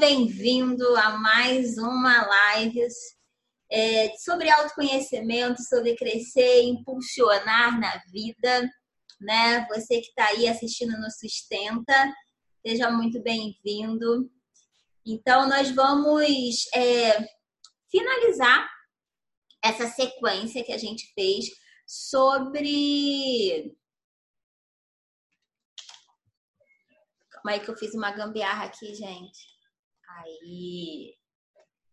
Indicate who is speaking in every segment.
Speaker 1: bem-vindo a mais uma live é, sobre autoconhecimento, sobre crescer, impulsionar na vida, né? Você que está aí assistindo no Sustenta, seja muito bem-vindo. Então, nós vamos é, finalizar essa sequência que a gente fez sobre Calma aí que eu fiz uma gambiarra aqui, gente. Aí.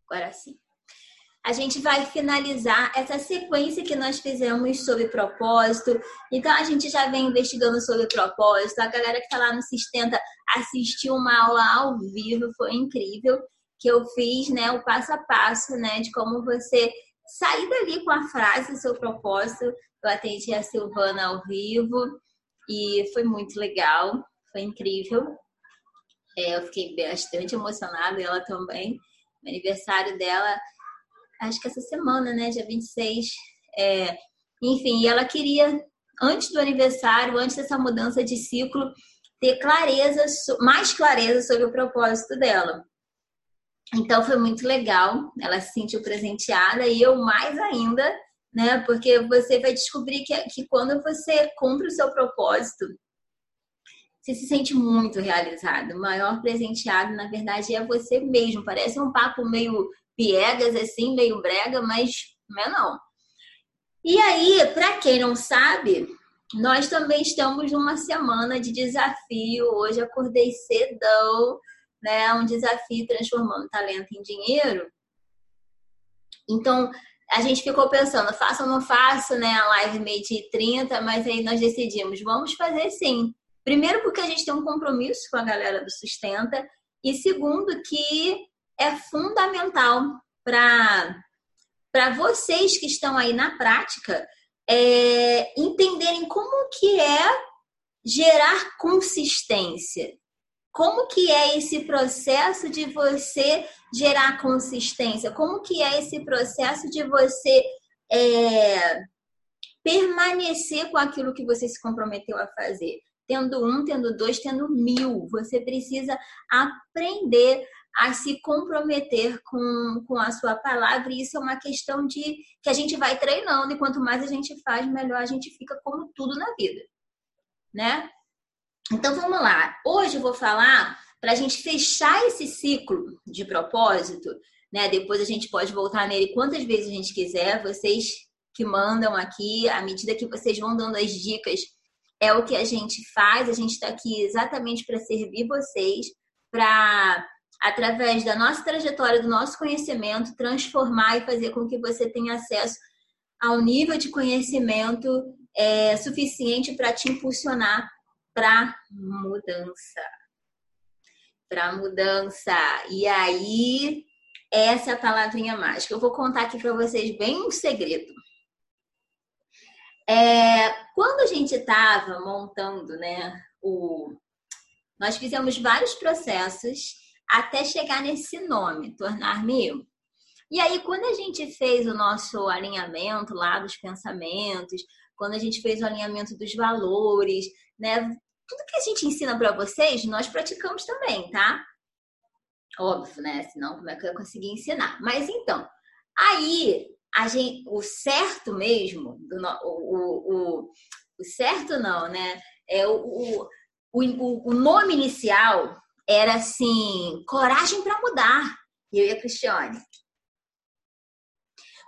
Speaker 1: Agora sim. A gente vai finalizar essa sequência que nós fizemos sobre propósito. Então, a gente já vem investigando sobre propósito. A galera que está lá no Sustenta assistiu uma aula ao vivo, foi incrível. Que eu fiz, né, o passo a passo, né, de como você sair dali com a frase seu propósito. Eu atendi a Silvana ao vivo e foi muito legal foi incrível. É, eu fiquei bastante emocionada, ela também. Aniversário dela, acho que essa semana, né? Dia 26. É, enfim, ela queria, antes do aniversário, antes dessa mudança de ciclo, ter clareza, mais clareza sobre o propósito dela. Então foi muito legal, ela se sentiu presenteada e eu mais ainda, né? Porque você vai descobrir que, que quando você cumpre o seu propósito, você se sente muito realizado. O maior presenteado, na verdade, é você mesmo. Parece um papo meio piegas, assim, meio brega, mas não é não. E aí, para quem não sabe, nós também estamos numa semana de desafio. Hoje acordei cedão, né? Um desafio transformando talento em dinheiro. Então, a gente ficou pensando, faço ou não faço, né? A live meio de 30, mas aí nós decidimos, vamos fazer sim. Primeiro, porque a gente tem um compromisso com a galera do Sustenta, e segundo, que é fundamental para vocês que estão aí na prática é, entenderem como que é gerar consistência. Como que é esse processo de você gerar consistência? Como que é esse processo de você é, permanecer com aquilo que você se comprometeu a fazer? Tendo um, tendo dois, tendo mil. Você precisa aprender a se comprometer com, com a sua palavra, e isso é uma questão de que a gente vai treinando, e quanto mais a gente faz, melhor a gente fica como tudo na vida, né? Então vamos lá. Hoje eu vou falar para a gente fechar esse ciclo de propósito, né? Depois a gente pode voltar nele quantas vezes a gente quiser. Vocês que mandam aqui, à medida que vocês vão dando as dicas é o que a gente faz. A gente está aqui exatamente para servir vocês, para, através da nossa trajetória, do nosso conhecimento, transformar e fazer com que você tenha acesso ao nível de conhecimento é, suficiente para te impulsionar para mudança. Para mudança. E aí, essa é a palavrinha mágica. Eu vou contar aqui para vocês bem um segredo. É, quando a gente estava montando, né, o, nós fizemos vários processos até chegar nesse nome, tornar mil. E aí, quando a gente fez o nosso alinhamento lá dos pensamentos, quando a gente fez o alinhamento dos valores, né, tudo que a gente ensina para vocês, nós praticamos também, tá? Óbvio, né? Senão, como é que eu ia conseguir ensinar? Mas então, aí gente, o certo mesmo, do, o, o, o, certo não, né? É o, o, o nome inicial era assim, coragem para mudar. E eu e a Cristiane.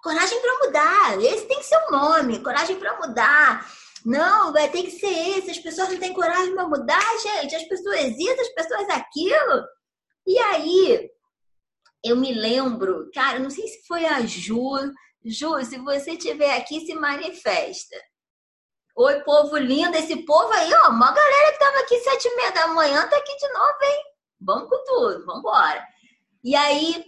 Speaker 1: Coragem para mudar. Esse tem que ser o nome. Coragem para mudar. Não, vai ter que ser esse. As pessoas não têm coragem para mudar, gente. As pessoas isso, as pessoas aquilo. E aí, eu me lembro, cara, não sei se foi a Ju, Ju, se você estiver aqui, se manifesta. Oi, povo lindo, esse povo aí, ó, uma galera que tava aqui sete e meia da manhã tá aqui de novo, hein? Vamos com tudo, vamos embora. E aí,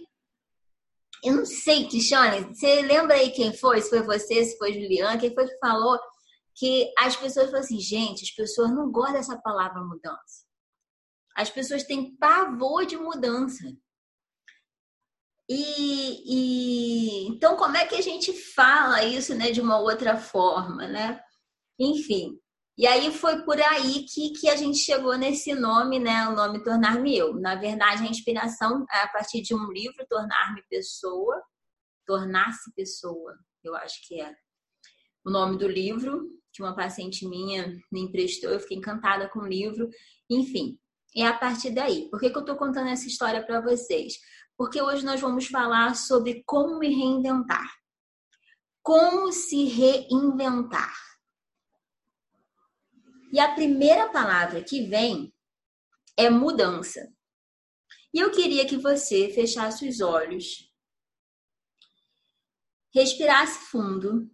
Speaker 1: eu não sei, Cristiane, você lembra aí quem foi? Se foi você, se foi Juliana, quem foi que falou que as pessoas falam assim, gente, as pessoas não gostam dessa palavra mudança. As pessoas têm pavor de mudança. E, e, então como é que a gente fala isso, né, de uma outra forma, né? Enfim, E aí foi por aí que, que a gente chegou nesse nome, né? O nome Tornar-me Eu. Na verdade, a inspiração é a partir de um livro, Tornar-me Pessoa, Tornar-se Pessoa, eu acho que é o nome do livro, que uma paciente minha me emprestou, eu fiquei encantada com o livro. Enfim, é a partir daí. Por que, que eu estou contando essa história para vocês? Porque hoje nós vamos falar sobre como me reinventar. Como se reinventar. E a primeira palavra que vem é mudança. E eu queria que você fechasse os olhos, respirasse fundo,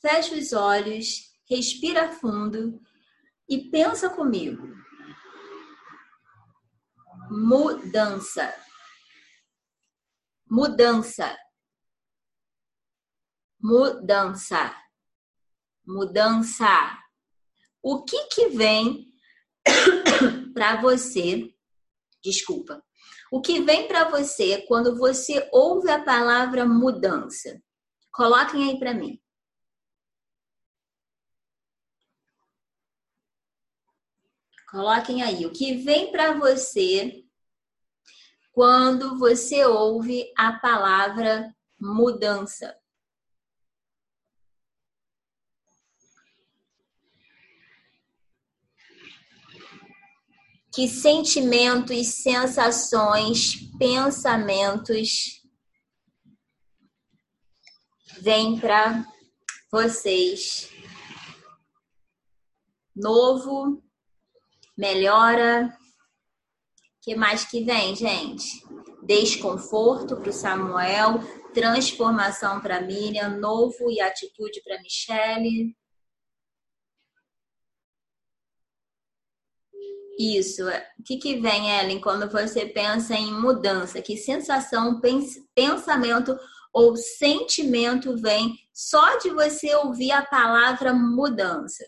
Speaker 1: feche os olhos, respira fundo e pensa comigo. Mudança. Mudança. Mudança mudança. O que que vem para você? Desculpa. O que vem para você quando você ouve a palavra mudança? Coloquem aí para mim. Coloquem aí o que vem para você quando você ouve a palavra mudança. que sentimentos, sensações, pensamentos vêm para vocês. Novo, melhora. que mais que vem, gente? Desconforto para o Samuel, transformação para Miriam, novo e atitude para Michele. Isso. O que, que vem, Ellen, quando você pensa em mudança? Que sensação, pensamento ou sentimento vem só de você ouvir a palavra mudança?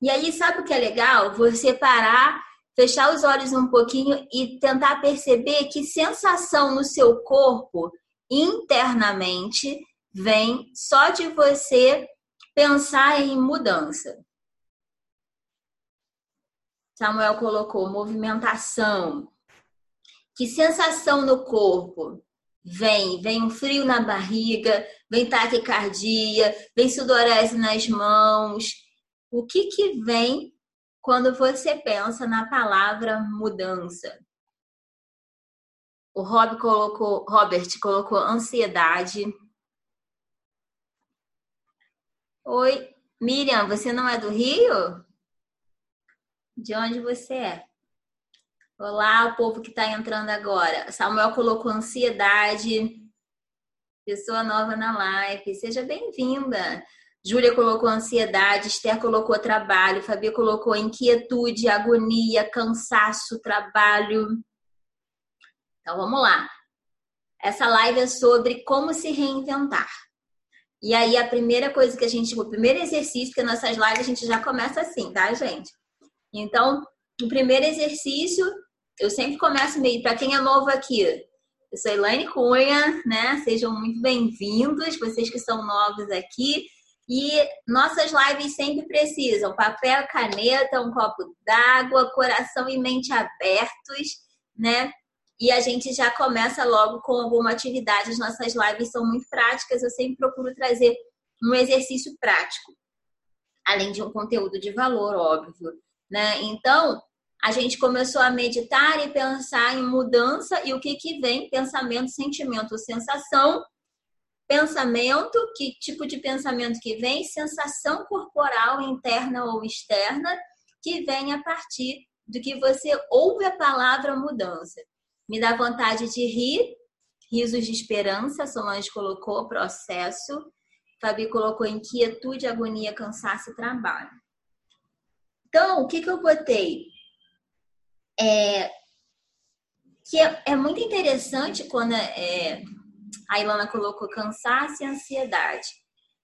Speaker 1: E aí, sabe o que é legal? Você parar, fechar os olhos um pouquinho e tentar perceber que sensação no seu corpo internamente vem só de você pensar em mudança. Samuel colocou movimentação. Que sensação no corpo? Vem, vem um frio na barriga, vem taquicardia, vem sudorese nas mãos. O que que vem quando você pensa na palavra mudança? O Rob colocou, Robert colocou ansiedade. Oi, Miriam, você não é do Rio? de onde você é. Olá, o povo que está entrando agora. Samuel colocou ansiedade. Pessoa nova na live. Seja bem-vinda. Júlia colocou ansiedade, Esther colocou trabalho, Fabi colocou inquietude, agonia, cansaço, trabalho. Então vamos lá. Essa live é sobre como se reinventar. E aí a primeira coisa que a gente, o primeiro exercício que nossas lives a gente já começa assim, tá, gente? Então, o primeiro exercício, eu sempre começo meio, para quem é novo aqui, eu sou Elaine Cunha, né? Sejam muito bem-vindos, vocês que são novos aqui. E nossas lives sempre precisam papel, caneta, um copo d'água, coração e mente abertos, né? E a gente já começa logo com alguma atividade. As nossas lives são muito práticas, eu sempre procuro trazer um exercício prático, além de um conteúdo de valor, óbvio né? Então, a gente começou a meditar e pensar em mudança e o que que vem? Pensamento, sentimento, sensação. Pensamento, que tipo de pensamento que vem? Sensação corporal interna ou externa, que vem a partir do que você ouve a palavra mudança. Me dá vontade de rir, risos de esperança, Solange colocou processo, Fabi colocou inquietude, agonia, cansaço e trabalho. Então, o que, que eu botei? É, que é, é muito interessante quando é, a Ilana colocou cansaço e ansiedade.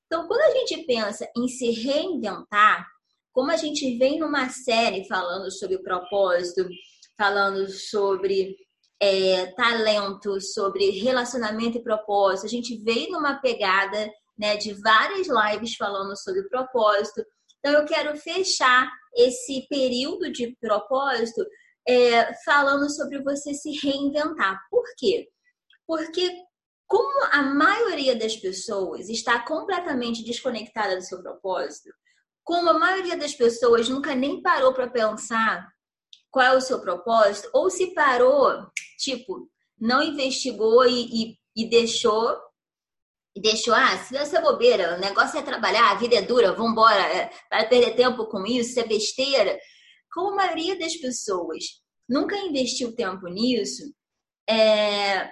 Speaker 1: Então, quando a gente pensa em se reinventar, como a gente vem numa série falando sobre propósito, falando sobre é, talento, sobre relacionamento e propósito, a gente veio numa pegada né, de várias lives falando sobre propósito, Então, eu quero fechar esse período de propósito é, falando sobre você se reinventar. Por quê? Porque como a maioria das pessoas está completamente desconectada do seu propósito, como a maioria das pessoas nunca nem parou para pensar qual é o seu propósito, ou se parou, tipo, não investigou e, e, e deixou e deixou, ah, se essa bobeira, o negócio é trabalhar, a vida é dura, vambora, é, para perder tempo com isso, isso é besteira. Como a maioria das pessoas nunca investiu tempo nisso, é,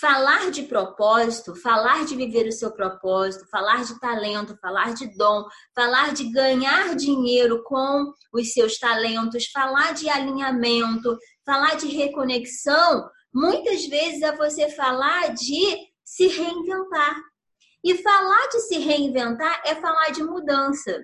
Speaker 1: falar de propósito, falar de viver o seu propósito, falar de talento, falar de dom, falar de ganhar dinheiro com os seus talentos, falar de alinhamento, falar de reconexão, muitas vezes é você falar de se reinventar. E falar de se reinventar é falar de mudança.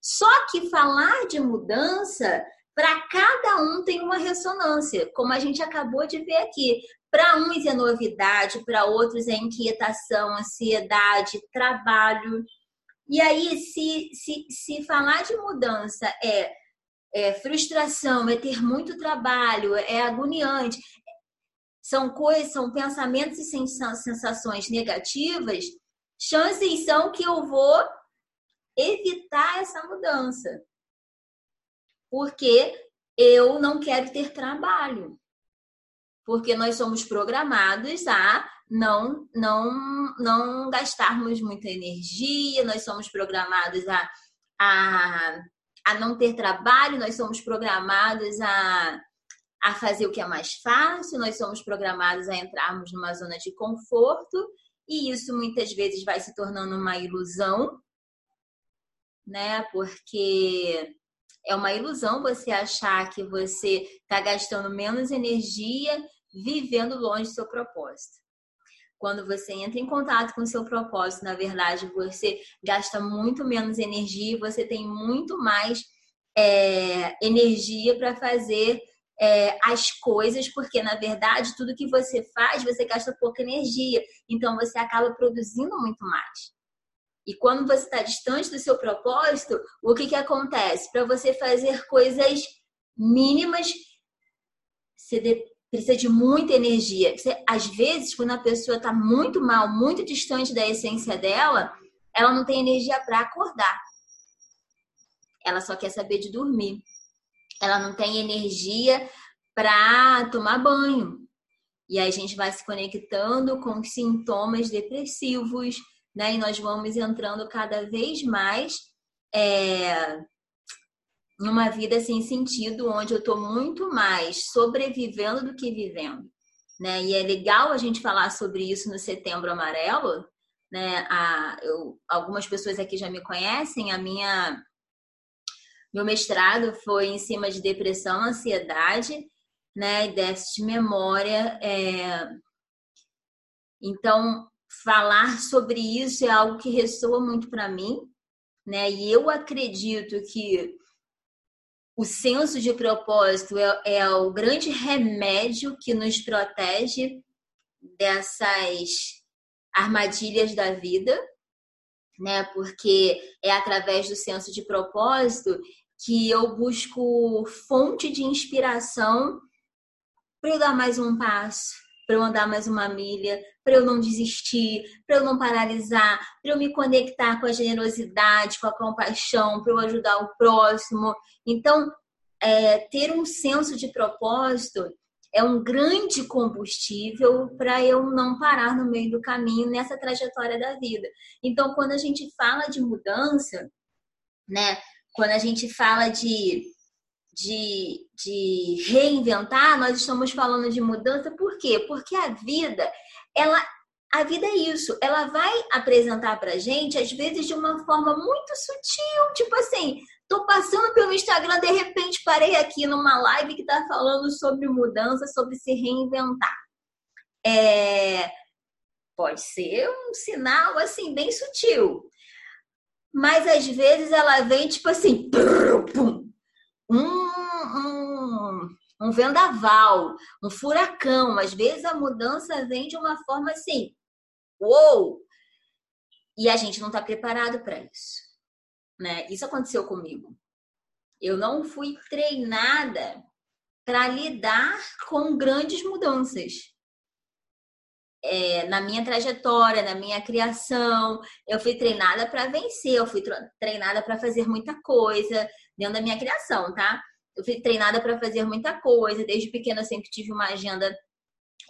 Speaker 1: Só que falar de mudança, para cada um tem uma ressonância, como a gente acabou de ver aqui. Para uns é novidade, para outros é inquietação, ansiedade, trabalho. E aí, se, se, se falar de mudança é, é frustração, é ter muito trabalho, é agoniante, são coisas, são pensamentos e sensações negativas, chances são que eu vou evitar essa mudança. Porque eu não quero ter trabalho. Porque nós somos programados a não não não gastarmos muita energia, nós somos programados a, a, a não ter trabalho, nós somos programados a a fazer o que é mais fácil, nós somos programados a entrarmos numa zona de conforto e isso muitas vezes vai se tornando uma ilusão, né? Porque é uma ilusão você achar que você está gastando menos energia vivendo longe do seu propósito. Quando você entra em contato com o seu propósito, na verdade, você gasta muito menos energia, você tem muito mais é, energia para fazer é, as coisas, porque na verdade tudo que você faz você gasta pouca energia, então você acaba produzindo muito mais. E quando você está distante do seu propósito, o que, que acontece? Para você fazer coisas mínimas, você precisa de muita energia. Você, às vezes, quando a pessoa está muito mal, muito distante da essência dela, ela não tem energia para acordar. Ela só quer saber de dormir ela não tem energia para tomar banho. E aí a gente vai se conectando com sintomas depressivos, né? E nós vamos entrando cada vez mais é, em uma vida sem sentido, onde eu estou muito mais sobrevivendo do que vivendo. Né? E é legal a gente falar sobre isso no Setembro Amarelo. Né? A, eu, algumas pessoas aqui já me conhecem, a minha meu mestrado foi em cima de depressão, ansiedade, né, e déficit de memória. É... Então, falar sobre isso é algo que ressoa muito para mim, né? E eu acredito que o senso de propósito é, é o grande remédio que nos protege dessas armadilhas da vida, né? Porque é através do senso de propósito que eu busco fonte de inspiração para eu dar mais um passo, para eu andar mais uma milha, para eu não desistir, para eu não paralisar, para eu me conectar com a generosidade, com a compaixão, para eu ajudar o próximo. Então, é, ter um senso de propósito é um grande combustível para eu não parar no meio do caminho nessa trajetória da vida. Então, quando a gente fala de mudança, né, quando a gente fala de, de, de reinventar, nós estamos falando de mudança, por quê? Porque a vida, ela a vida é isso, ela vai apresentar pra gente, às vezes, de uma forma muito sutil, tipo assim, tô passando pelo Instagram, de repente parei aqui numa live que tá falando sobre mudança, sobre se reinventar. É... Pode ser um sinal, assim, bem sutil. Mas às vezes ela vem tipo assim, um, um, vendaval, um furacão. Às vezes a mudança vem de uma forma assim, uou! E a gente não está preparado para isso. né? Isso aconteceu comigo. Eu não fui treinada para lidar com grandes mudanças. É, na minha trajetória, na minha criação, eu fui treinada para vencer, eu fui treinada para fazer muita coisa dentro da minha criação, tá? Eu fui treinada para fazer muita coisa, desde pequena eu sempre tive uma agenda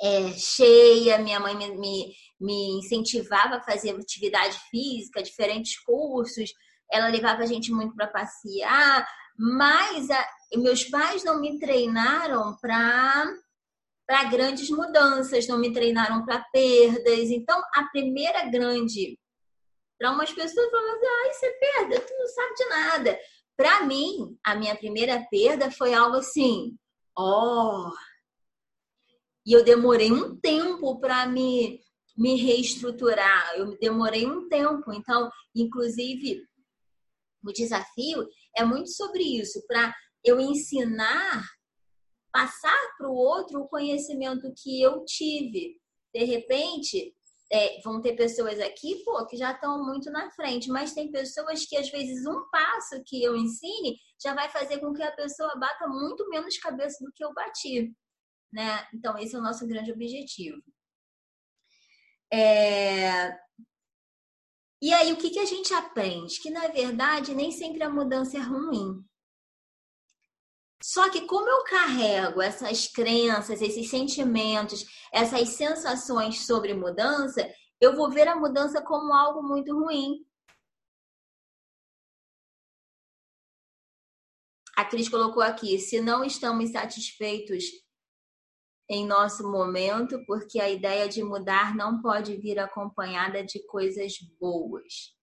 Speaker 1: é, cheia, minha mãe me, me, me incentivava a fazer atividade física, diferentes cursos, ela levava a gente muito para passear, mas a, meus pais não me treinaram para para grandes mudanças, não me treinaram para perdas. Então, a primeira grande para umas pessoas falam assim: "Ah, isso é perda, tu não sabe de nada". Para mim, a minha primeira perda foi algo assim: "Ó, oh, e eu demorei um tempo para me, me reestruturar, eu demorei um tempo. Então, inclusive, o desafio é muito sobre isso, para eu ensinar, passar para o outro o conhecimento que eu tive. De repente, é, vão ter pessoas aqui, pô, que já estão muito na frente, mas tem pessoas que às vezes um passo que eu ensine já vai fazer com que a pessoa bata muito menos cabeça do que eu bati né? Então, esse é o nosso grande objetivo. É... E aí, o que, que a gente aprende? Que, na verdade, nem sempre a mudança é ruim. Só que, como eu carrego essas crenças, esses sentimentos, essas sensações sobre mudança, eu vou ver a mudança como algo muito ruim. A Cris colocou aqui: se não estamos satisfeitos em nosso momento, porque a ideia de mudar não pode vir acompanhada de coisas boas.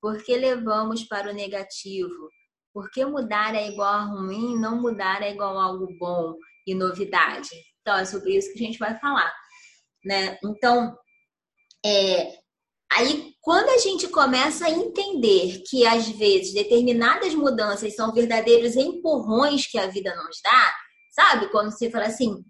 Speaker 1: Porque levamos para o negativo? Porque mudar é igual a ruim, não mudar é igual a algo bom e novidade. Então, é sobre isso que a gente vai falar, né? Então, é, aí quando a gente começa a entender que às vezes determinadas mudanças são verdadeiros empurrões que a vida nos dá, sabe? Quando você fala assim,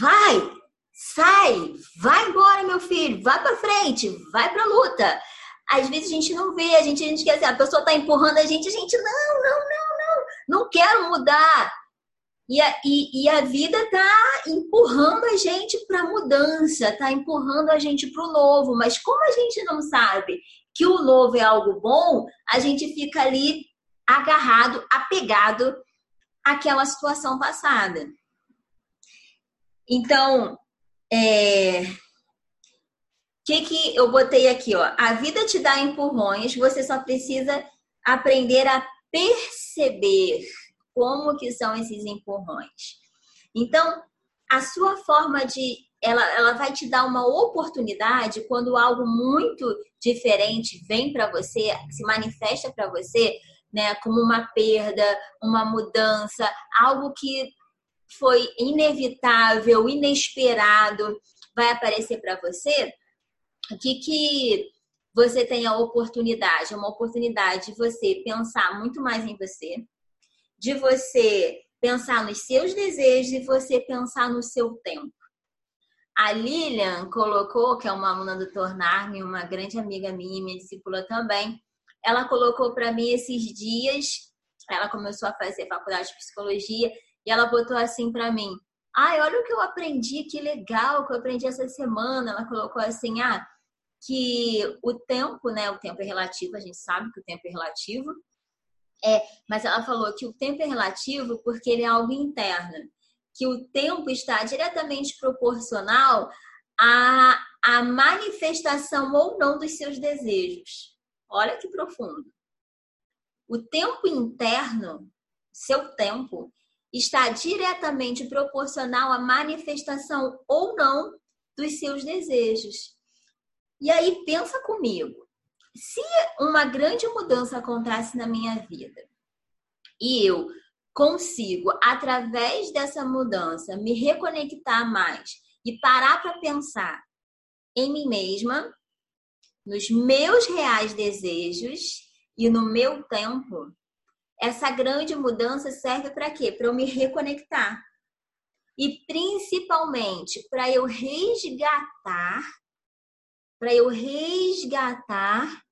Speaker 1: Vai, sai, vai embora, meu filho, vai para frente, vai para luta. Às vezes a gente não vê, a gente, a gente quer dizer, a pessoa está empurrando a gente, a gente, não, não, não, não, não quero mudar. E a, e, e a vida tá empurrando a gente para mudança, tá empurrando a gente para o novo. Mas como a gente não sabe que o novo é algo bom, a gente fica ali agarrado, apegado àquela situação passada. Então, é... que, que eu botei aqui? Ó? A vida te dá empurrões, você só precisa aprender a perceber como que são esses empurrões. Então, a sua forma de ela, ela vai te dar uma oportunidade quando algo muito diferente vem para você, se manifesta para você, né, como uma perda, uma mudança, algo que foi inevitável, inesperado, vai aparecer para você, o que, você tem a oportunidade? Uma oportunidade de você pensar muito mais em você, de você pensar nos seus desejos e você pensar no seu tempo. A Lilian colocou, que é uma aluna do Tornar-me, uma grande amiga minha, minha discípula também, ela colocou para mim esses dias, ela começou a fazer faculdade de psicologia, e ela botou assim para mim: "Ai, olha o que eu aprendi, que legal que eu aprendi essa semana". Ela colocou assim: "Ah, que o tempo, né, o tempo é relativo, a gente sabe que o tempo é relativo. É, mas ela falou que o tempo é relativo porque ele é algo interno, que o tempo está diretamente proporcional à, à manifestação ou não dos seus desejos. Olha que profundo. O tempo interno, seu tempo, está diretamente proporcional à manifestação ou não dos seus desejos. E aí pensa comigo, se uma grande mudança acontece na minha vida e eu consigo através dessa mudança me reconectar mais e parar para pensar em mim mesma, nos meus reais desejos e no meu tempo, essa grande mudança serve para quê? Para eu me reconectar. E principalmente para eu resgatar, para eu resgatar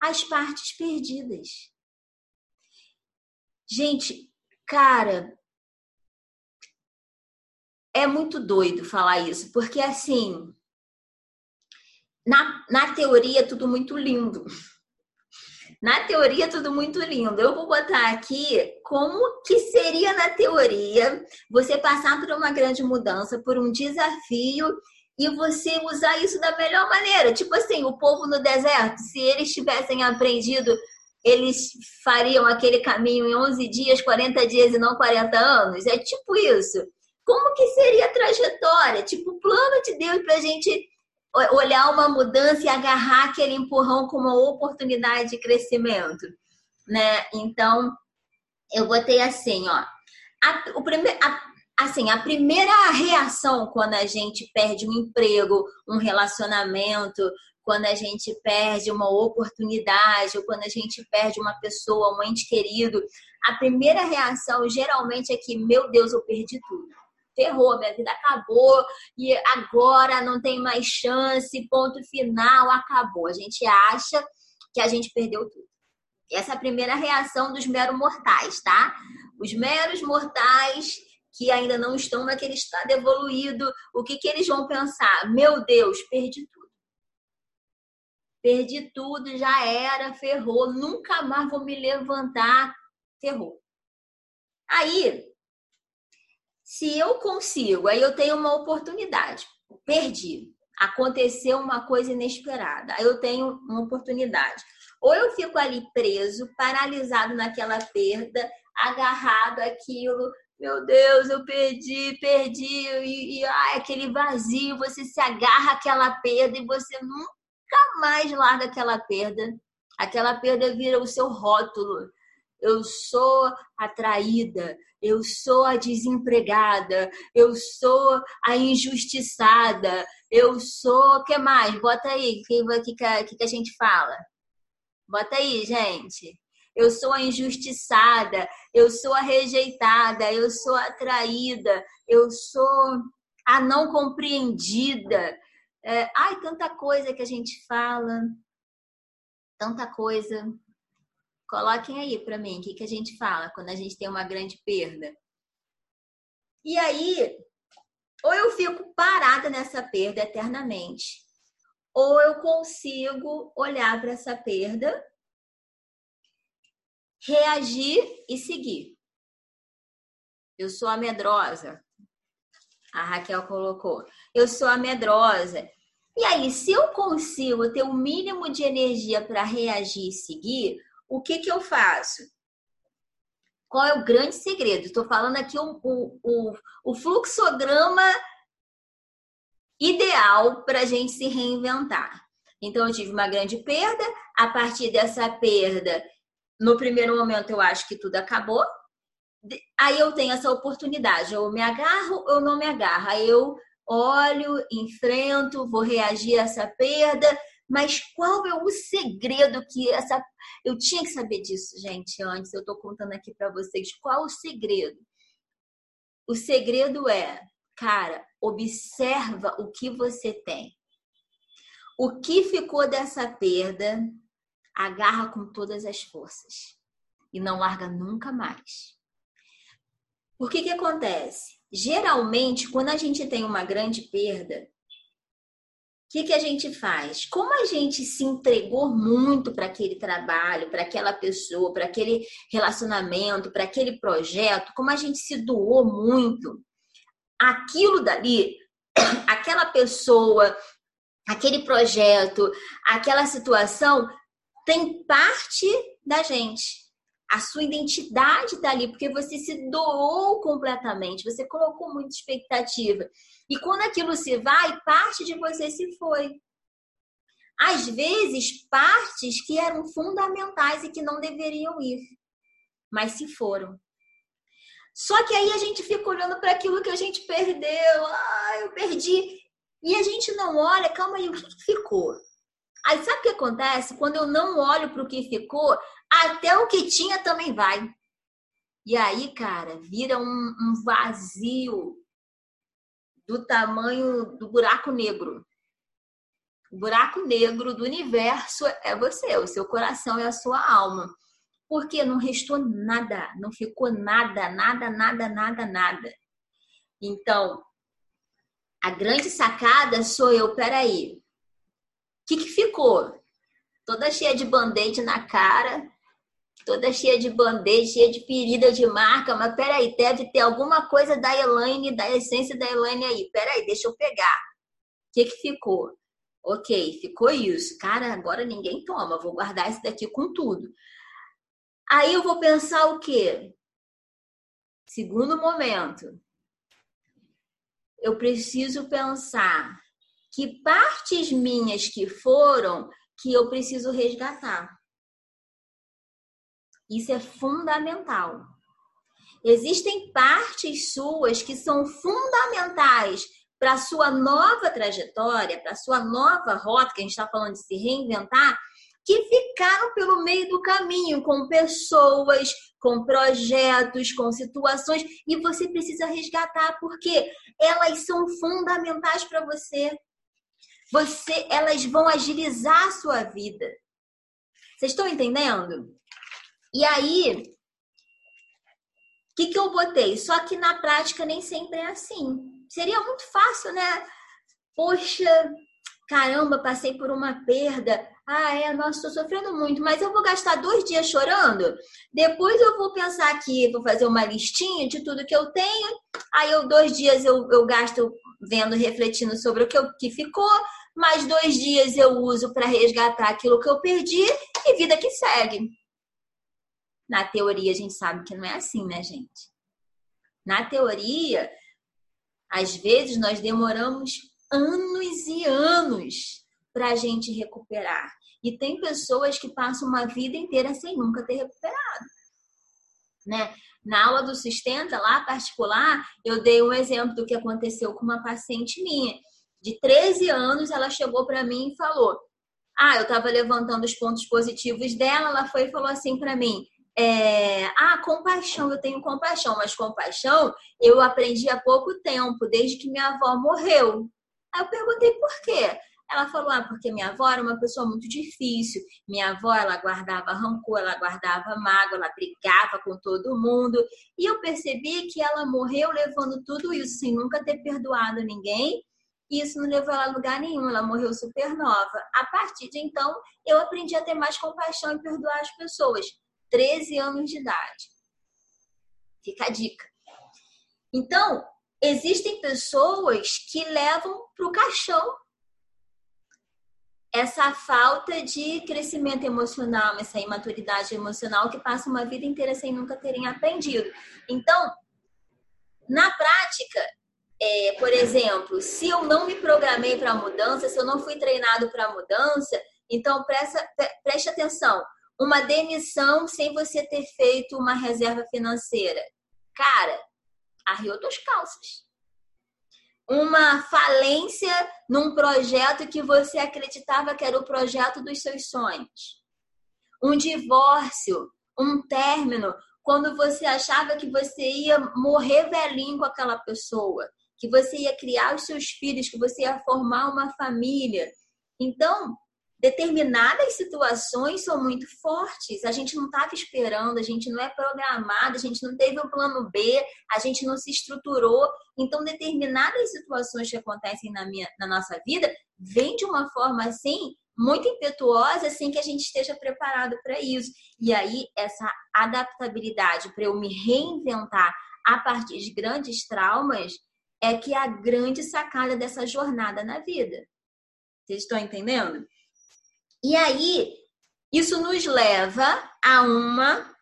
Speaker 1: as partes perdidas. Gente, cara, é muito doido falar isso, porque assim, na, na teoria é tudo muito lindo. Na teoria, tudo muito lindo. Eu vou botar aqui como que seria na teoria você passar por uma grande mudança, por um desafio e você usar isso da melhor maneira. Tipo assim, o povo no deserto, se eles tivessem aprendido, eles fariam aquele caminho em 11 dias, 40 dias e não 40 anos. É tipo isso. Como que seria a trajetória? Tipo, o plano de Deus para a gente olhar uma mudança e agarrar aquele empurrão como uma oportunidade de crescimento, né? Então, eu botei assim, ó. A, o primeiro, a, assim, a primeira reação quando a gente perde um emprego, um relacionamento, quando a gente perde uma oportunidade, ou quando a gente perde uma pessoa, um ente querido, a primeira reação geralmente é que, meu Deus, eu perdi tudo ferrou, minha vida acabou e agora não tem mais chance, ponto final, acabou. A gente acha que a gente perdeu tudo. Essa é a primeira reação dos meros mortais, tá? Os meros mortais que ainda não estão naquele estado evoluído, o que, que eles vão pensar? Meu Deus, perdi tudo. Perdi tudo, já era, ferrou, nunca mais vou me levantar, ferrou. Aí, se eu consigo, aí eu tenho uma oportunidade, perdi, aconteceu uma coisa inesperada, aí eu tenho uma oportunidade. Ou eu fico ali preso, paralisado naquela perda, agarrado àquilo, meu Deus, eu perdi, perdi, e, e ai, aquele vazio, você se agarra àquela perda e você nunca mais larga aquela perda. Aquela perda vira o seu rótulo. Eu sou atraída, eu sou a desempregada, eu sou a injustiçada, eu sou. O que mais? Bota aí, o que, que, que a gente fala? Bota aí, gente. Eu sou a injustiçada, eu sou a rejeitada, eu sou a traída, eu sou a não compreendida. É, ai, tanta coisa que a gente fala, tanta coisa. Coloquem aí para mim o que, que a gente fala quando a gente tem uma grande perda. E aí, ou eu fico parada nessa perda eternamente, ou eu consigo olhar para essa perda, reagir e seguir. Eu sou a medrosa. A Raquel colocou. Eu sou a medrosa. E aí, se eu consigo ter o um mínimo de energia para reagir e seguir, o que, que eu faço? Qual é o grande segredo? Estou falando aqui o, o, o fluxograma ideal para a gente se reinventar. Então, eu tive uma grande perda. A partir dessa perda, no primeiro momento, eu acho que tudo acabou. Aí eu tenho essa oportunidade. Eu me agarro ou não me agarro. Aí eu olho, enfrento, vou reagir a essa perda mas qual é o segredo que essa. Eu tinha que saber disso, gente, antes. Eu estou contando aqui para vocês. Qual o segredo? O segredo é, cara, observa o que você tem. O que ficou dessa perda, agarra com todas as forças e não larga nunca mais. Por que que acontece? Geralmente, quando a gente tem uma grande perda, que, que a gente faz? Como a gente se entregou muito para aquele trabalho, para aquela pessoa, para aquele relacionamento, para aquele projeto, como a gente se doou muito, aquilo dali, aquela pessoa, aquele projeto, aquela situação tem parte da gente. A sua identidade está ali, porque você se doou completamente, você colocou muita expectativa. E quando aquilo se vai, parte de você se foi. Às vezes, partes que eram fundamentais e que não deveriam ir, mas se foram. Só que aí a gente fica olhando para aquilo que a gente perdeu. Ah, eu perdi. E a gente não olha, calma aí, o que ficou? Aí sabe o que acontece? Quando eu não olho para o que ficou, até o que tinha também vai. E aí, cara, vira um, um vazio do tamanho do buraco negro. O buraco negro do universo é você, o seu coração é a sua alma. Porque não restou nada, não ficou nada, nada, nada, nada, nada. Então, a grande sacada sou eu, peraí. O que, que ficou? Toda cheia de band-aid na cara, toda cheia de band-aid, cheia de ferida de marca, mas peraí, deve ter alguma coisa da Elaine, da essência da Elaine aí. Peraí, deixa eu pegar. O que, que ficou? Ok, ficou isso. Cara, agora ninguém toma, vou guardar esse daqui com tudo. Aí eu vou pensar o quê? Segundo momento, eu preciso pensar que partes minhas que foram que eu preciso resgatar. Isso é fundamental. Existem partes suas que são fundamentais para a sua nova trajetória, para a sua nova rota, que a gente está falando de se reinventar, que ficaram pelo meio do caminho, com pessoas, com projetos, com situações, e você precisa resgatar, porque elas são fundamentais para você. Você, elas vão agilizar a sua vida. Vocês estão entendendo? E aí, o que, que eu botei? Só que na prática nem sempre é assim. Seria muito fácil, né? Poxa, caramba, passei por uma perda. Ah, é, nossa, estou sofrendo muito, mas eu vou gastar dois dias chorando. Depois eu vou pensar aqui, vou fazer uma listinha de tudo que eu tenho. Aí eu dois dias eu, eu gasto vendo, refletindo sobre o que, eu, que ficou. Mais dois dias eu uso para resgatar aquilo que eu perdi e vida que segue. Na teoria, a gente sabe que não é assim, né, gente? Na teoria, às vezes nós demoramos anos e anos para a gente recuperar. E tem pessoas que passam uma vida inteira sem nunca ter recuperado. Né? Na aula do Sustenta, lá particular, eu dei um exemplo do que aconteceu com uma paciente minha. De 13 anos, ela chegou para mim e falou: Ah, eu estava levantando os pontos positivos dela. Ela foi e falou assim para mim: é, ah, compaixão, eu tenho compaixão, mas compaixão eu aprendi há pouco tempo, desde que minha avó morreu. Aí eu perguntei por quê. Ela falou, ah, porque minha avó era uma pessoa muito difícil. Minha avó, ela guardava rancor, ela guardava mágoa, ela brigava com todo mundo. E eu percebi que ela morreu levando tudo isso sem nunca ter perdoado ninguém. E isso não levou ela a lugar nenhum, ela morreu super nova. A partir de então, eu aprendi a ter mais compaixão e perdoar as pessoas. 13 anos de idade. Fica a dica. Então, existem pessoas que levam para o caixão essa falta de crescimento emocional, essa imaturidade emocional que passa uma vida inteira sem nunca terem aprendido. Então, na prática, é, por exemplo, se eu não me programei para mudança, se eu não fui treinado para mudança, então presta, preste atenção uma demissão sem você ter feito uma reserva financeira. Cara, arriou tuas calças. Uma falência num projeto que você acreditava que era o projeto dos seus sonhos. Um divórcio, um término, quando você achava que você ia morrer velhinho com aquela pessoa, que você ia criar os seus filhos, que você ia formar uma família. Então, determinadas situações são muito fortes. A gente não estava esperando, a gente não é programado, a gente não teve um plano B, a gente não se estruturou. Então, determinadas situações que acontecem na, minha, na nossa vida vêm de uma forma assim muito impetuosa sem que a gente esteja preparado para isso. E aí, essa adaptabilidade para eu me reinventar a partir de grandes traumas é que é a grande sacada dessa jornada na vida. Vocês estão entendendo? E aí, isso nos leva a uma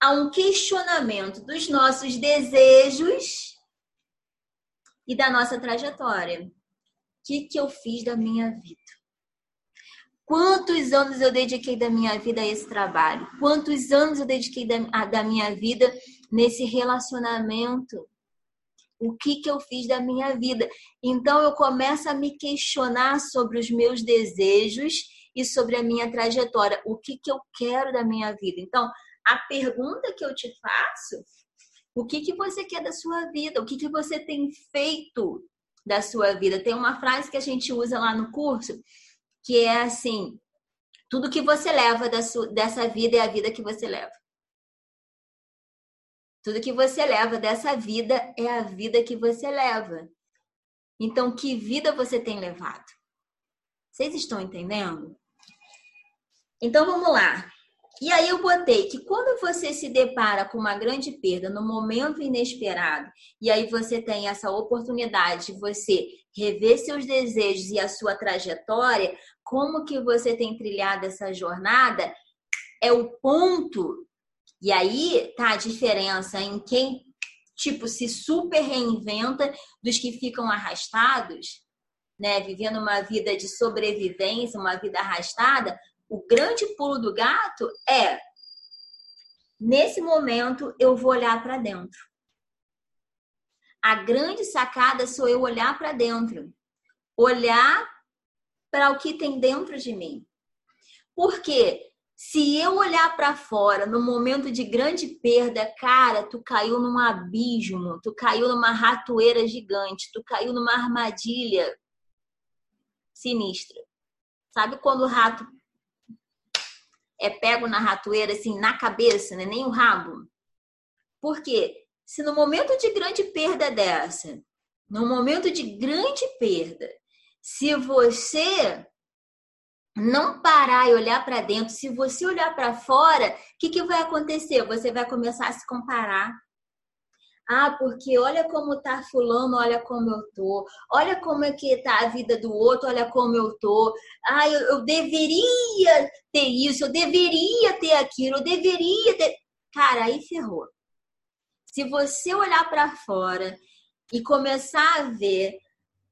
Speaker 1: a um questionamento dos nossos desejos e da nossa trajetória. O que, que eu fiz da minha vida? Quantos anos eu dediquei da minha vida a esse trabalho? Quantos anos eu dediquei da, da minha vida nesse relacionamento? O que, que eu fiz da minha vida? Então eu começo a me questionar sobre os meus desejos e sobre a minha trajetória, o que, que eu quero da minha vida. Então, a pergunta que eu te faço, o que, que você quer da sua vida? O que, que você tem feito da sua vida? Tem uma frase que a gente usa lá no curso que é assim: tudo que você leva dessa vida é a vida que você leva. Tudo que você leva dessa vida é a vida que você leva. Então, que vida você tem levado? Vocês estão entendendo? Então, vamos lá. E aí eu botei que quando você se depara com uma grande perda no momento inesperado, e aí você tem essa oportunidade de você rever seus desejos e a sua trajetória, como que você tem trilhado essa jornada, é o ponto. E aí tá a diferença em quem tipo se super reinventa dos que ficam arrastados, né, vivendo uma vida de sobrevivência, uma vida arrastada, o grande pulo do gato é nesse momento eu vou olhar para dentro. A grande sacada sou eu olhar para dentro. Olhar para o que tem dentro de mim. Porque se eu olhar para fora no momento de grande perda, cara, tu caiu num abismo, tu caiu numa ratoeira gigante, tu caiu numa armadilha sinistra. Sabe quando o rato é pego na ratoeira, assim, na cabeça, né? nem o rabo. Porque se no momento de grande perda dessa, no momento de grande perda, se você não parar e olhar para dentro, se você olhar para fora, o que, que vai acontecer? Você vai começar a se comparar ah, porque olha como tá fulano, olha como eu tô. Olha como é que tá a vida do outro, olha como eu tô. Ah, eu, eu deveria ter isso, eu deveria ter aquilo, eu deveria ter. Cara, aí ferrou. Se você olhar para fora e começar a ver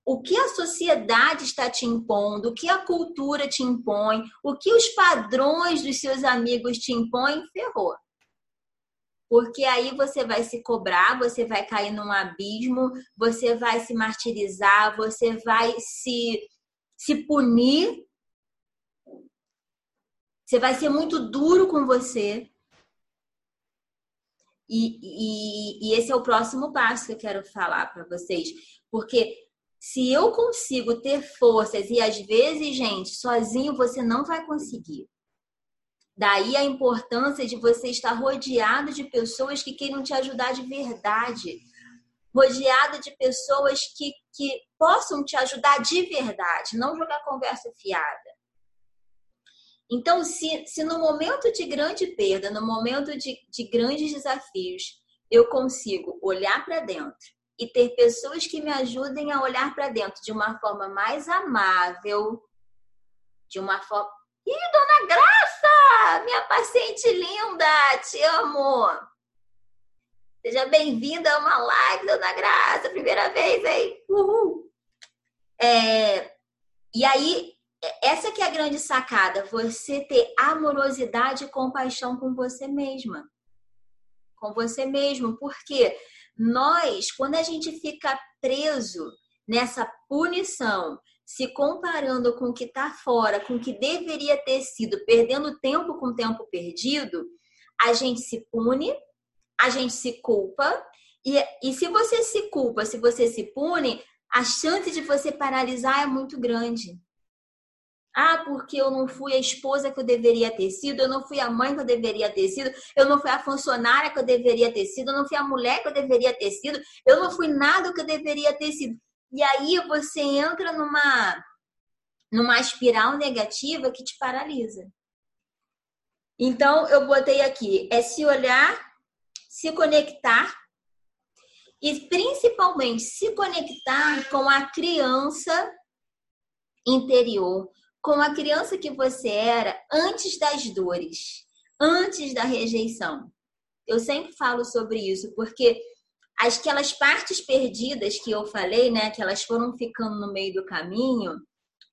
Speaker 1: o que a sociedade está te impondo, o que a cultura te impõe, o que os padrões dos seus amigos te impõem, ferrou. Porque aí você vai se cobrar, você vai cair num abismo, você vai se martirizar, você vai se, se punir, você vai ser muito duro com você. E, e, e esse é o próximo passo que eu quero falar para vocês, porque se eu consigo ter forças e às vezes, gente, sozinho você não vai conseguir. Daí a importância de você estar rodeado de pessoas que queiram te ajudar de verdade. Rodeado de pessoas que, que possam te ajudar de verdade, não jogar conversa fiada. Então, se, se no momento de grande perda, no momento de, de grandes desafios, eu consigo olhar para dentro e ter pessoas que me ajudem a olhar para dentro de uma forma mais amável, de uma forma Ih, dona Graça, minha paciente linda, te amo. Seja bem-vinda a uma live, dona Graça, primeira vez, hein? Uhul. É, e aí, essa que é a grande sacada, você ter amorosidade e compaixão com você mesma. Com você mesmo, porque nós, quando a gente fica preso nessa punição, se comparando com o que está fora, com o que deveria ter sido, perdendo tempo com tempo perdido, a gente se pune, a gente se culpa, e, e se você se culpa, se você se pune, a chance de você paralisar é muito grande. Ah, porque eu não fui a esposa que eu deveria ter sido, eu não fui a mãe que eu deveria ter sido, eu não fui a funcionária que eu deveria ter sido, eu não fui a mulher que eu deveria ter sido, eu não fui nada que eu deveria ter sido. E aí você entra numa, numa espiral negativa que te paralisa. Então, eu botei aqui: é se olhar, se conectar e principalmente se conectar com a criança interior, com a criança que você era antes das dores, antes da rejeição. Eu sempre falo sobre isso, porque aquelas partes perdidas que eu falei, né, que elas foram ficando no meio do caminho,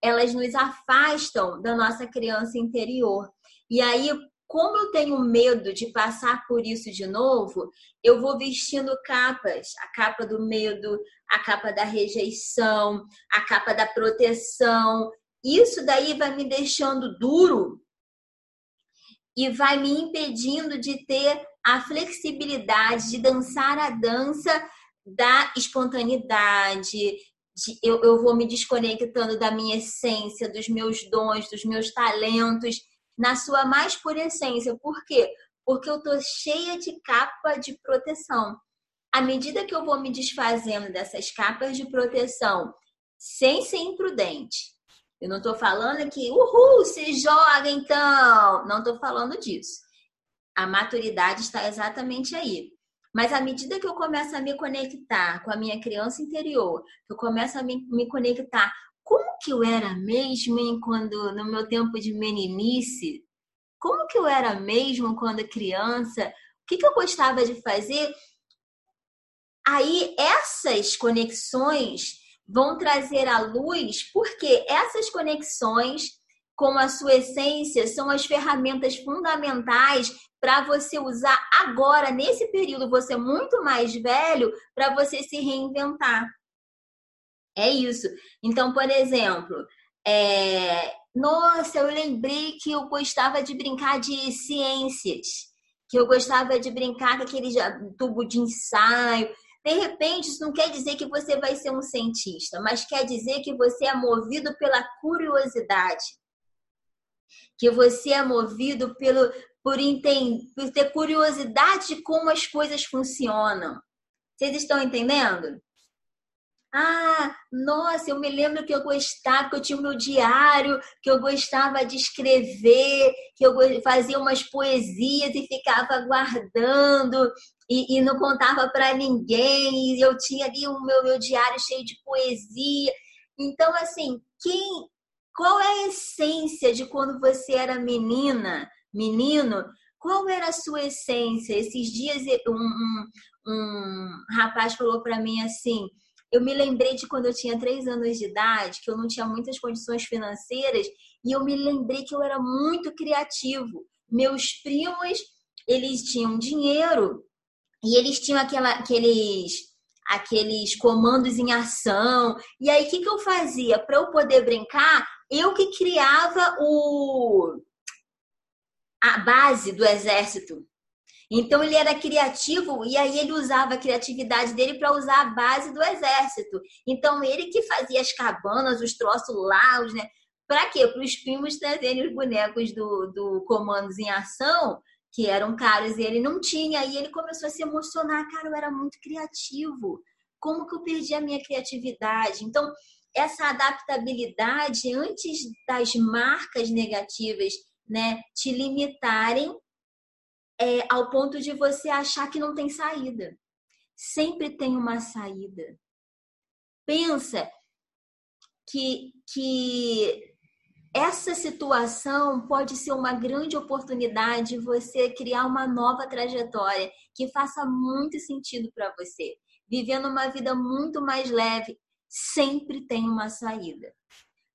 Speaker 1: elas nos afastam da nossa criança interior. E aí, como eu tenho medo de passar por isso de novo, eu vou vestindo capas, a capa do medo, a capa da rejeição, a capa da proteção. Isso daí vai me deixando duro e vai me impedindo de ter a flexibilidade de dançar a dança da espontaneidade, de, eu, eu vou me desconectando da minha essência, dos meus dons, dos meus talentos, na sua mais pura essência. Por quê? Porque eu tô cheia de capa de proteção. À medida que eu vou me desfazendo dessas capas de proteção, sem ser imprudente, eu não estou falando que, uhul, se joga então. Não estou falando disso. A maturidade está exatamente aí. Mas à medida que eu começo a me conectar com a minha criança interior, eu começo a me, conectar como que eu era mesmo quando no meu tempo de meninice, como que eu era mesmo quando criança, o que, que eu gostava de fazer, aí essas conexões vão trazer à luz, porque essas conexões com a sua essência são as ferramentas fundamentais para você usar agora, nesse período, você muito mais velho, para você se reinventar. É isso. Então, por exemplo, é... nossa, eu lembrei que eu gostava de brincar de ciências, que eu gostava de brincar com aquele tubo de ensaio. De repente, isso não quer dizer que você vai ser um cientista, mas quer dizer que você é movido pela curiosidade. Que você é movido pelo, por, entender, por ter curiosidade de como as coisas funcionam. Vocês estão entendendo? Ah, nossa, eu me lembro que eu gostava, que eu tinha o meu diário, que eu gostava de escrever, que eu fazia umas poesias e ficava guardando e, e não contava para ninguém. E eu tinha ali o meu, meu diário cheio de poesia. Então, assim, quem, qual é a essência de quando você era menina? menino, qual era a sua essência? Esses dias um, um, um rapaz falou para mim assim, eu me lembrei de quando eu tinha três anos de idade, que eu não tinha muitas condições financeiras, e eu me lembrei que eu era muito criativo. Meus primos, eles tinham dinheiro e eles tinham aquela, aqueles aqueles comandos em ação. E aí, o que, que eu fazia? Para eu poder brincar, eu que criava o a base do exército. Então ele era criativo e aí ele usava a criatividade dele para usar a base do exército. Então ele que fazia as cabanas, os troços lá, os, né? Para quê? Para os primos trazerem os bonecos do, do Comandos em Ação, que eram caros e ele não tinha. E ele começou a se emocionar. Cara, eu era muito criativo. Como que eu perdi a minha criatividade? Então, essa adaptabilidade antes das marcas negativas né, te limitarem é, ao ponto de você achar que não tem saída. Sempre tem uma saída. Pensa que, que essa situação pode ser uma grande oportunidade de você criar uma nova trajetória que faça muito sentido para você. Vivendo uma vida muito mais leve, sempre tem uma saída.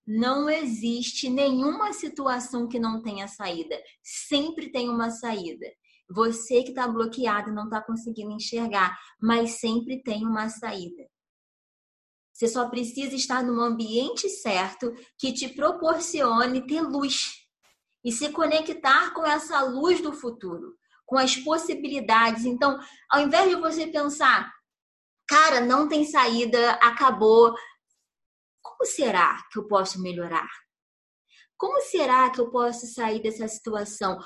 Speaker 1: Não existe nenhuma situação que não tenha saída. Sempre tem uma saída. Você que está bloqueado não está conseguindo enxergar, mas sempre tem uma saída. Você só precisa estar no ambiente certo que te proporcione ter luz e se conectar com essa luz do futuro, com as possibilidades. Então, ao invés de você pensar, cara, não tem saída, acabou, como será que eu posso melhorar? Como será que eu posso sair dessa situação?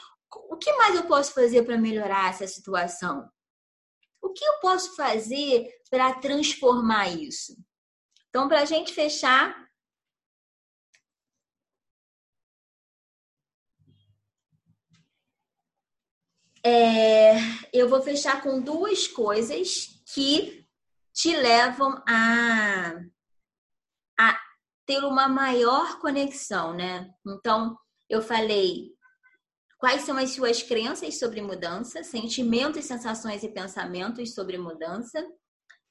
Speaker 1: O que mais eu posso fazer para melhorar essa situação? O que eu posso fazer para transformar isso? Então, para a gente fechar, é, eu vou fechar com duas coisas que te levam a a ter uma maior conexão, né? Então, eu falei quais são as suas crenças sobre mudança, sentimentos, sensações e pensamentos sobre mudança.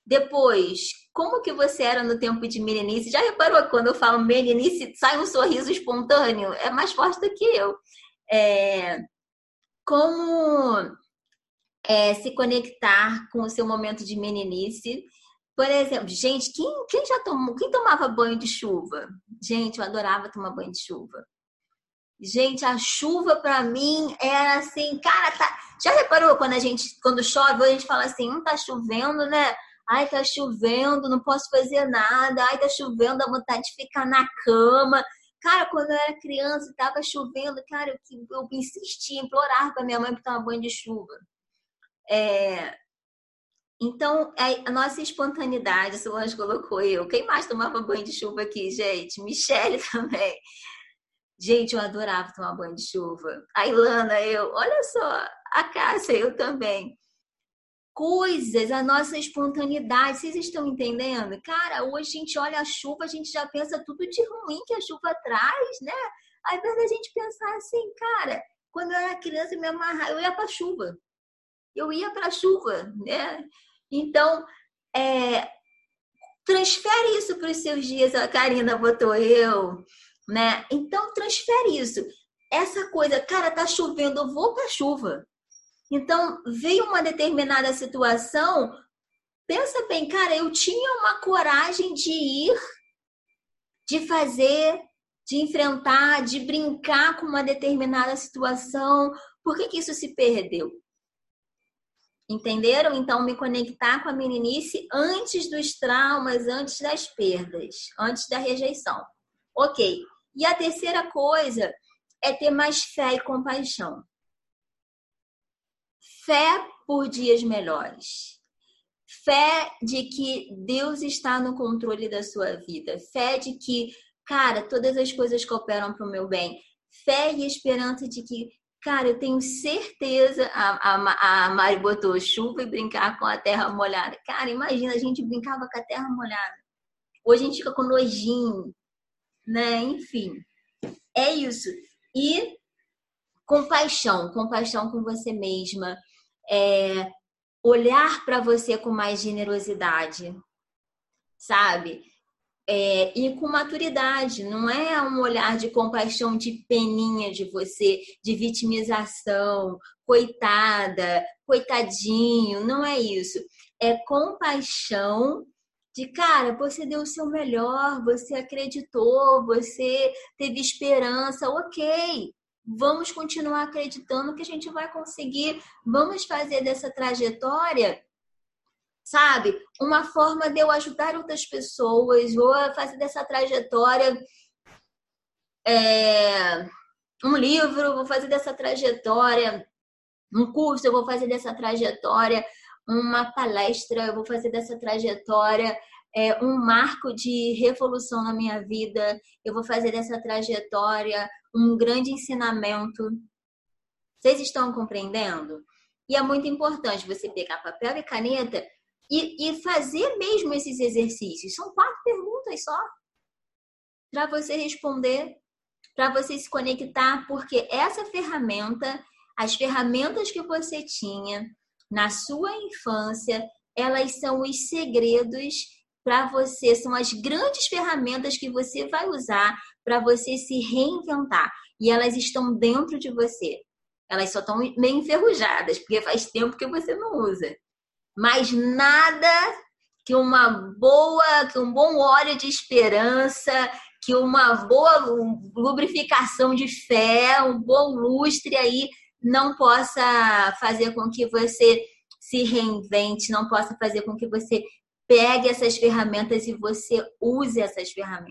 Speaker 1: Depois, como que você era no tempo de meninice? Já reparou quando eu falo meninice, sai um sorriso espontâneo? É mais forte do que eu. É, como é, se conectar com o seu momento de meninice por exemplo, gente, quem, quem já tomou, quem tomava banho de chuva? Gente, eu adorava tomar banho de chuva. Gente, a chuva para mim era assim, cara, tá... já reparou quando a gente, quando chove, a gente fala assim, não tá chovendo, né? Ai, tá chovendo, não posso fazer nada. Ai, tá chovendo, dá vontade de ficar na cama. Cara, quando eu era criança e tava chovendo, cara, eu, eu insistia, implorava pra minha mãe pra tomar banho de chuva. É... Então, é, a nossa espontaneidade, Solange colocou eu. Quem mais tomava banho de chuva aqui, gente? Michele também. Gente, eu adorava tomar banho de chuva. A Ilana, eu. Olha só, a Cássia, eu também coisas, a nossa espontaneidade. Vocês estão entendendo? Cara, hoje a gente olha a chuva, a gente já pensa tudo de ruim que a chuva traz, né? Ao invés da gente pensar assim, cara, quando eu era criança, me amarrar, eu ia para chuva. Eu ia para chuva, né? Então, é, transfere isso para os seus dias. A Karina botou eu, né? Então, transfere isso. Essa coisa, cara, tá chovendo, eu vou para chuva. Então, veio uma determinada situação, pensa bem, cara, eu tinha uma coragem de ir, de fazer, de enfrentar, de brincar com uma determinada situação. Por que, que isso se perdeu? Entenderam? Então, me conectar com a meninice antes dos traumas, antes das perdas, antes da rejeição. Ok. E a terceira coisa é ter mais fé e compaixão. Fé por dias melhores. Fé de que Deus está no controle da sua vida. Fé de que, cara, todas as coisas cooperam para o meu bem. Fé e esperança de que, cara, eu tenho certeza. A, a, a Mari botou chuva e brincar com a terra molhada. Cara, imagina, a gente brincava com a terra molhada. Hoje a gente fica com nojinho, né? Enfim, é isso. E compaixão, compaixão com você mesma, é, olhar para você com mais generosidade, sabe? É, e com maturidade, não é um olhar de compaixão, de peninha de você, de vitimização, coitada, coitadinho, não é isso. É compaixão de cara, você deu o seu melhor, você acreditou, você teve esperança, ok vamos continuar acreditando que a gente vai conseguir, vamos fazer dessa trajetória, sabe, uma forma de eu ajudar outras pessoas, vou fazer dessa trajetória é, um livro, vou fazer dessa trajetória um curso, eu vou fazer dessa trajetória uma palestra, eu vou fazer dessa trajetória é, um marco de revolução na minha vida, eu vou fazer dessa trajetória um grande ensinamento. Vocês estão compreendendo? E é muito importante você pegar papel e caneta e, e fazer mesmo esses exercícios. São quatro perguntas só para você responder, para você se conectar, porque essa ferramenta, as ferramentas que você tinha na sua infância, elas são os segredos para você, são as grandes ferramentas que você vai usar para você se reinventar. E elas estão dentro de você. Elas só estão meio enferrujadas, porque faz tempo que você não usa. Mas nada que uma boa, que um bom óleo de esperança, que uma boa lubrificação de fé, um bom lustre aí não possa fazer com que você se reinvente, não possa fazer com que você pegue essas ferramentas e você use essas ferramentas.